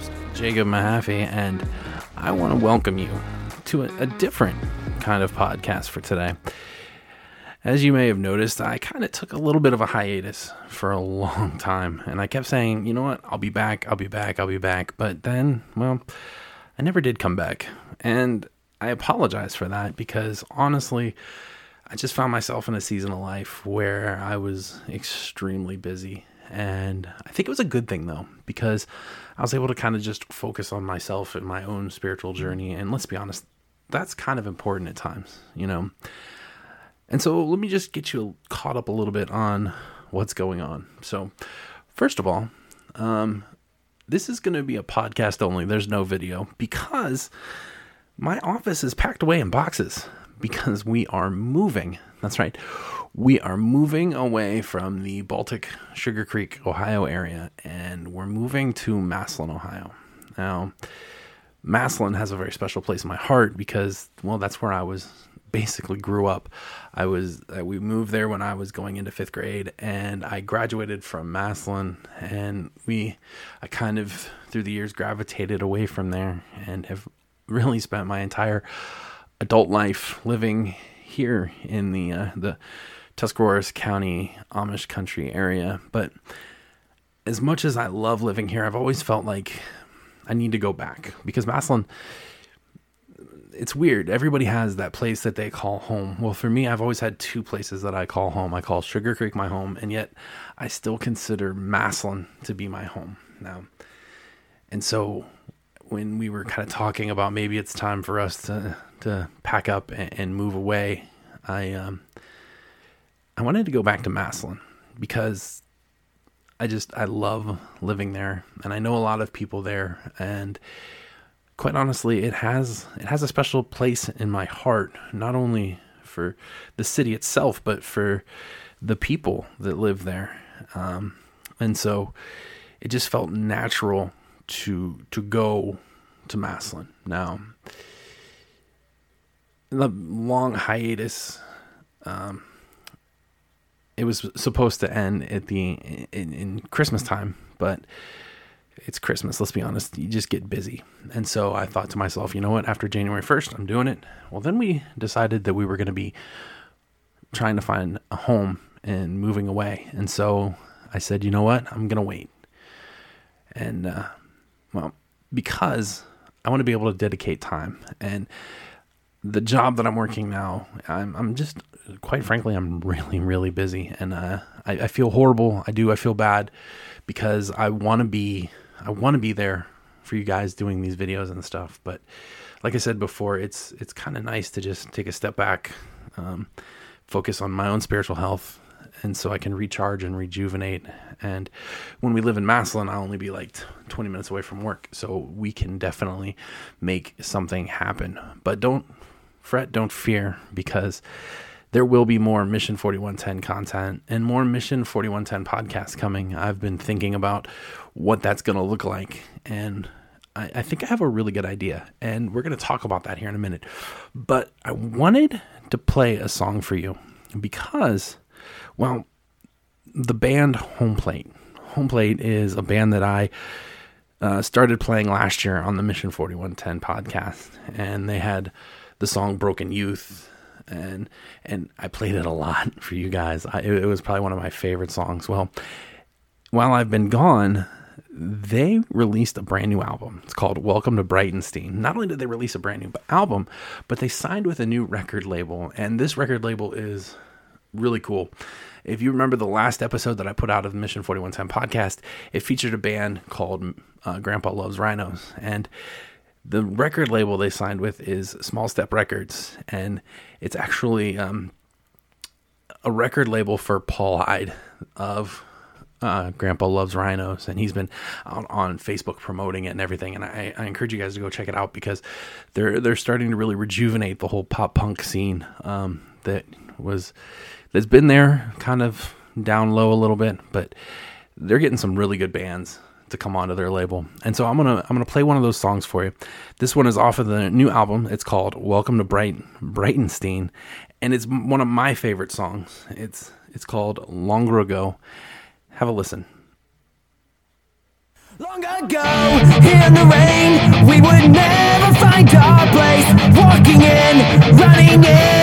host, Jacob Mahaffey, and I want to welcome you to a, a different kind of podcast for today. As you may have noticed, I kind of took a little bit of a hiatus for a long time, and I kept saying, you know what, I'll be back, I'll be back, I'll be back. But then, well, I never did come back. And I apologize for that because honestly, I just found myself in a season of life where I was extremely busy. And I think it was a good thing though, because I was able to kind of just focus on myself and my own spiritual journey. And let's be honest, that's kind of important at times, you know? And so let me just get you caught up a little bit on what's going on. So, first of all, um, this is going to be a podcast only. There's no video because my office is packed away in boxes because we are moving. That's right. We are moving away from the Baltic Sugar Creek, Ohio area, and we're moving to Massillon, Ohio. Now, Massillon has a very special place in my heart because, well, that's where I was basically grew up. I was uh, we moved there when I was going into fifth grade, and I graduated from Massillon, and we I kind of through the years gravitated away from there and have really spent my entire adult life living here in the uh, the Tuscarawas County Amish country area. But as much as I love living here, I've always felt like I need to go back because Massillon. It's weird. Everybody has that place that they call home. Well, for me, I've always had two places that I call home. I call Sugar Creek my home, and yet I still consider Massillon to be my home now. And so when we were kind of talking about maybe it's time for us to to pack up and, and move away, I um, I wanted to go back to Massillon because I just I love living there, and I know a lot of people there, and quite honestly, it has it has a special place in my heart, not only for the city itself, but for the people that live there, um, and so it just felt natural to to go to Massillon. Now, the long hiatus, um, it was supposed to end at the in, in Christmas time, but it's Christmas. Let's be honest, you just get busy, and so I thought to myself, you know what? After January first, I'm doing it. Well, then we decided that we were going to be trying to find a home and moving away, and so I said, you know what? I'm going to wait, and uh, well, because I want to be able to dedicate time. And the job that I'm working now, I'm, I'm just, quite frankly, I'm really, really busy. And uh, I, I feel horrible. I do. I feel bad because I want to be, I want to be there for you guys doing these videos and stuff. But like I said before, it's, it's kind of nice to just take a step back, um, focus on my own spiritual health and so I can recharge and rejuvenate. And when we live in Massillon, I'll only be like 20 minutes away from work, so we can definitely make something happen. But don't fret, don't fear, because there will be more Mission 4110 content and more Mission 4110 podcasts coming. I've been thinking about what that's going to look like, and I, I think I have a really good idea, and we're going to talk about that here in a minute. But I wanted to play a song for you because well, the band Home Plate. Home Plate is a band that I uh, started playing last year on the Mission 4110 podcast, and they had the song Broken Youth. And and I played it a lot for you guys. I, it was probably one of my favorite songs. Well, while I've been gone, they released a brand new album. It's called Welcome to Brightonstein. Not only did they release a brand new album, but they signed with a new record label, and this record label is really cool. If you remember the last episode that I put out of the Mission 4110 podcast, it featured a band called uh, Grandpa Loves Rhinos. And the record label they signed with is Small Step Records. And it's actually um, a record label for Paul Hyde of uh, Grandpa Loves Rhinos, and he's been on, on, Facebook promoting it and everything. And I, I, encourage you guys to go check it out because they're they're starting to really rejuvenate the whole pop punk scene um, that was that's been there, kind of down low a little bit, but they're getting some really good bands to come onto their label. And so I'm gonna I'm gonna play one of those songs for you. This one is off of the new album. It's called Welcome to Bright Brightonstein, and it's one of my favorite songs. It's it's called Longer Ago. Have a listen. Long ago, in the rain, we would never find our place. Walking in, running in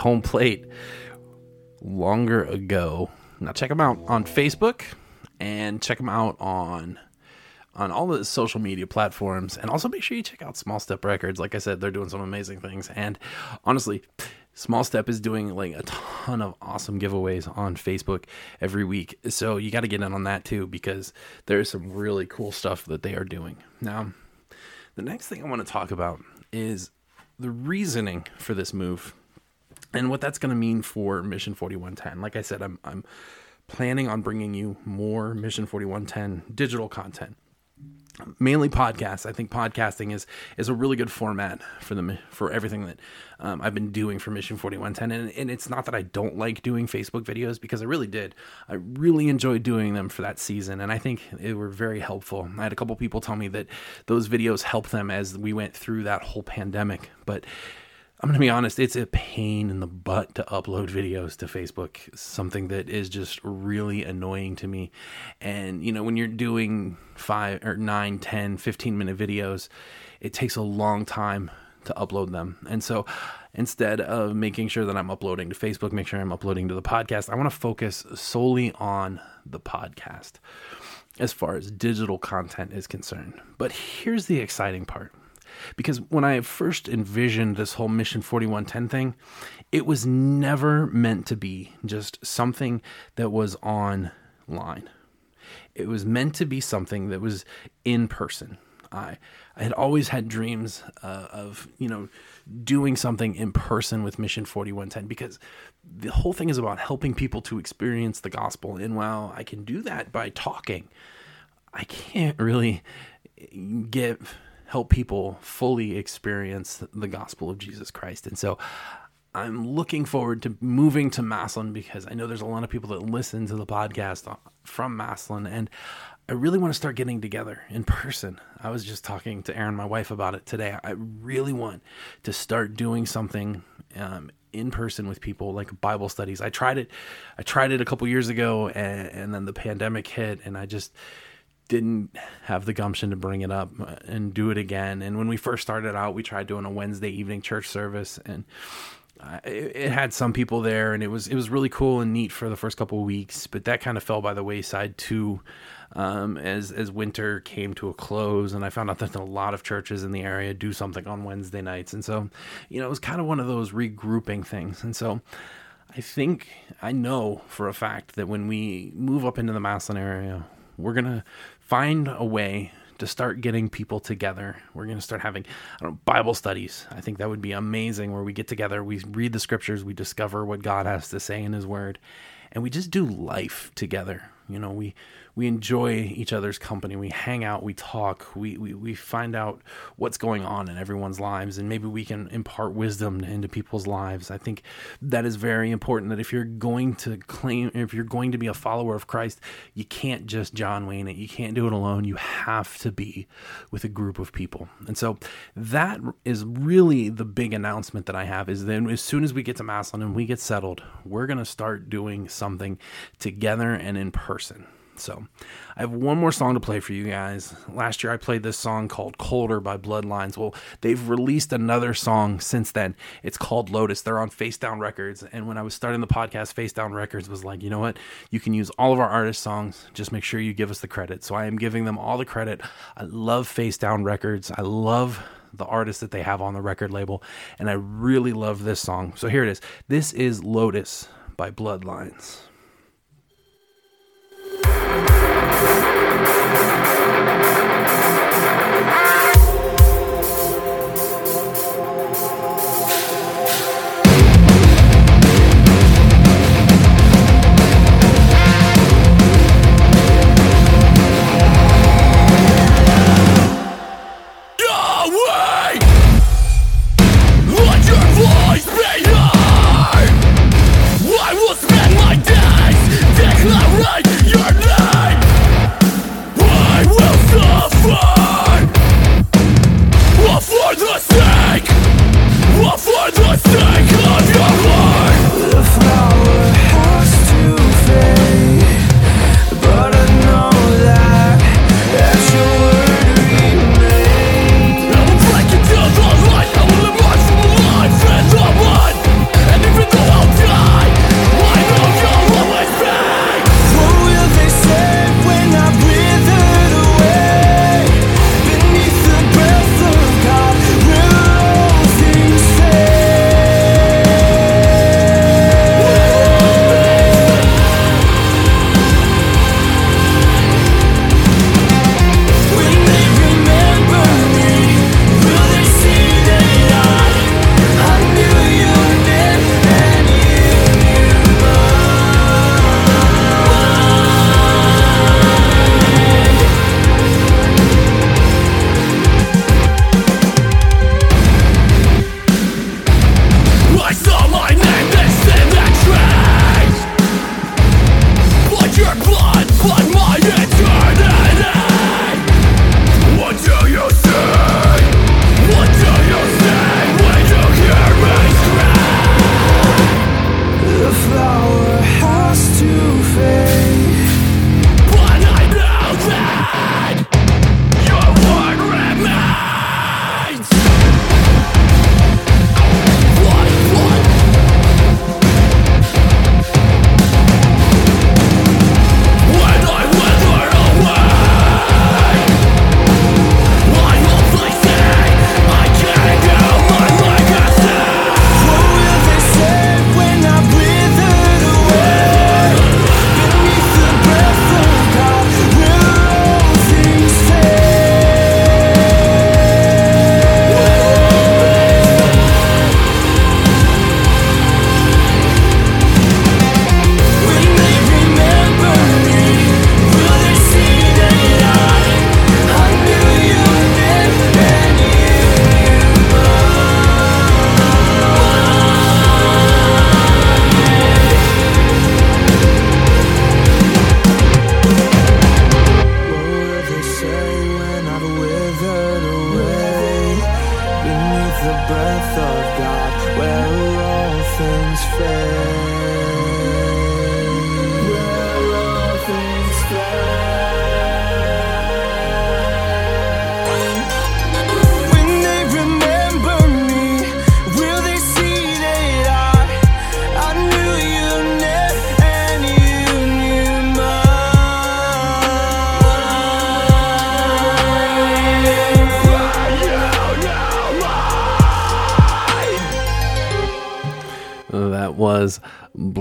home plate longer ago. Now check them out on Facebook and check them out on on all the social media platforms and also make sure you check out Small Step Records. Like I said, they're doing some amazing things and honestly, Small Step is doing like a ton of awesome giveaways on Facebook every week. So you got to get in on that too because there's some really cool stuff that they are doing. Now, the next thing I want to talk about is the reasoning for this move and what that's going to mean for Mission 4110. Like I said, I'm I'm planning on bringing you more Mission 4110 digital content. Mainly podcasts. I think podcasting is is a really good format for the for everything that um, I've been doing for Mission 4110. And, and it's not that I don't like doing Facebook videos because I really did. I really enjoyed doing them for that season, and I think they were very helpful. I had a couple people tell me that those videos helped them as we went through that whole pandemic. But I'm going to be honest, it's a pain in the butt to upload videos to Facebook, something that is just really annoying to me. And, you know, when you're doing five or nine, 10, 15 minute videos, it takes a long time to upload them. And so instead of making sure that I'm uploading to Facebook, make sure I'm uploading to the podcast, I want to focus solely on the podcast as far as digital content is concerned. But here's the exciting part because when I first envisioned this whole Mission 4110 thing, it was never meant to be just something that was online. It was meant to be something that was in person. I I had always had dreams uh, of you know doing something in person with Mission 4110 because the whole thing is about helping people to experience the gospel. And while I can do that by talking, I can't really get help people fully experience the gospel of Jesus Christ. And so I'm looking forward to moving to Massillon because I know there's a lot of people that listen to the podcast from Massillon, and I really want to start getting together in person. I was just talking to Erin, my wife, about it today. I really want to start doing something um, in person with people, like Bible studies. I tried it, I tried it a couple years ago, and, and then the pandemic hit, and I just didn't have the gumption to bring it up and do it again. And when we first started out, we tried doing a Wednesday evening church service, and it, it, had some people there, and it was it was really cool and neat for the first couple of weeks. But that kind of fell by the wayside too, um, as as winter came to a close, and I found out that a lot of churches in the area do something on Wednesday nights, and so you know it was kind of one of those regrouping things, and so. I think I know for a fact that when we move up into the Massillon area, we're gonna find a way to start getting people together. We're going to start having know, Bible studies. I think that would be amazing where we get together, we read the scriptures, we discover what God has to say in his word, and we just do life together. You know, we we enjoy each other's company. We hang out, we talk, we, we, we find out what's going on in everyone's lives, and maybe we can impart wisdom into people's lives. I think that is very important. That if you're going to claim, if you're going to be a follower of Christ, you can't just John Wayne it. You can't do it alone. You have to be with a group of people. And so that is really the big announcement that I have is then as soon as we get to Massillon and we get settled, we're going to start doing something together and in person. So I have one more song to play for you guys. Last year I played this song called Colder by Bloodlines. Well, they've released another song since then. It's called Lotus. They're on Facedown Records. And when I was starting the podcast, Facedown Records was like, you know what? You can use all of our artist songs. Just make sure you give us the credit. So I am giving them all the credit. I love Facedown Records. I love the artists that they have on the record label. And I really love this song. So here it is. This is Lotus by Bloodlines. I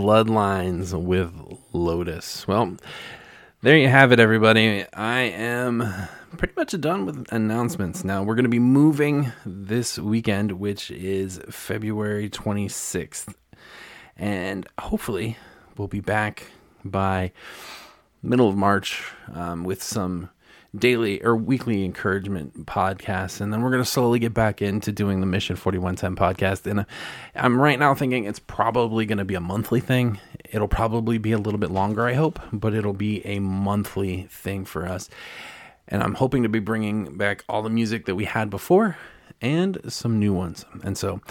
Bloodlines with Lotus. Well, there you have it, everybody. I am pretty much done with announcements now. We're going to be moving this weekend, which is February 26th. And hopefully, we'll be back by middle of March um, with some daily or weekly encouragement podcasts. And then we're going to slowly get back into doing the Mission 4110 podcast. And uh, I'm right now thinking it's probably going to be a monthly thing. It'll probably be a little bit longer, I hope, but it'll be a monthly thing for us. And I'm hoping to be bringing back all the music that we had before and some new ones. And so,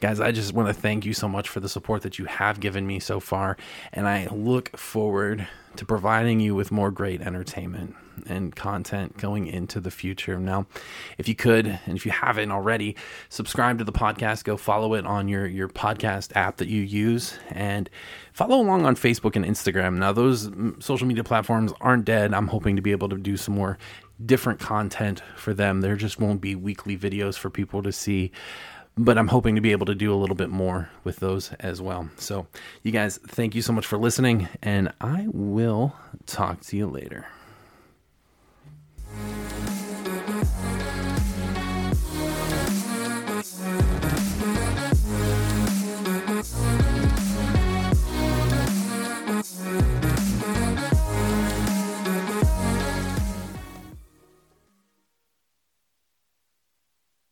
guys, I just want to thank you so much for the support that you have given me so far. And I look forward to providing you with more great entertainment and content going into the future. Now, if you could, and if you haven't already, subscribe to the podcast, go follow it on your, your podcast app that you use, and follow along on Facebook and Instagram. Now, those mm, social media platforms aren't dead. I'm hoping to be able to do some more different content for them. There just won't be weekly videos for people to see but I'm hoping to be able to do a little bit more with those as well. So, you guys, thank you so much for listening, and I will talk to you later.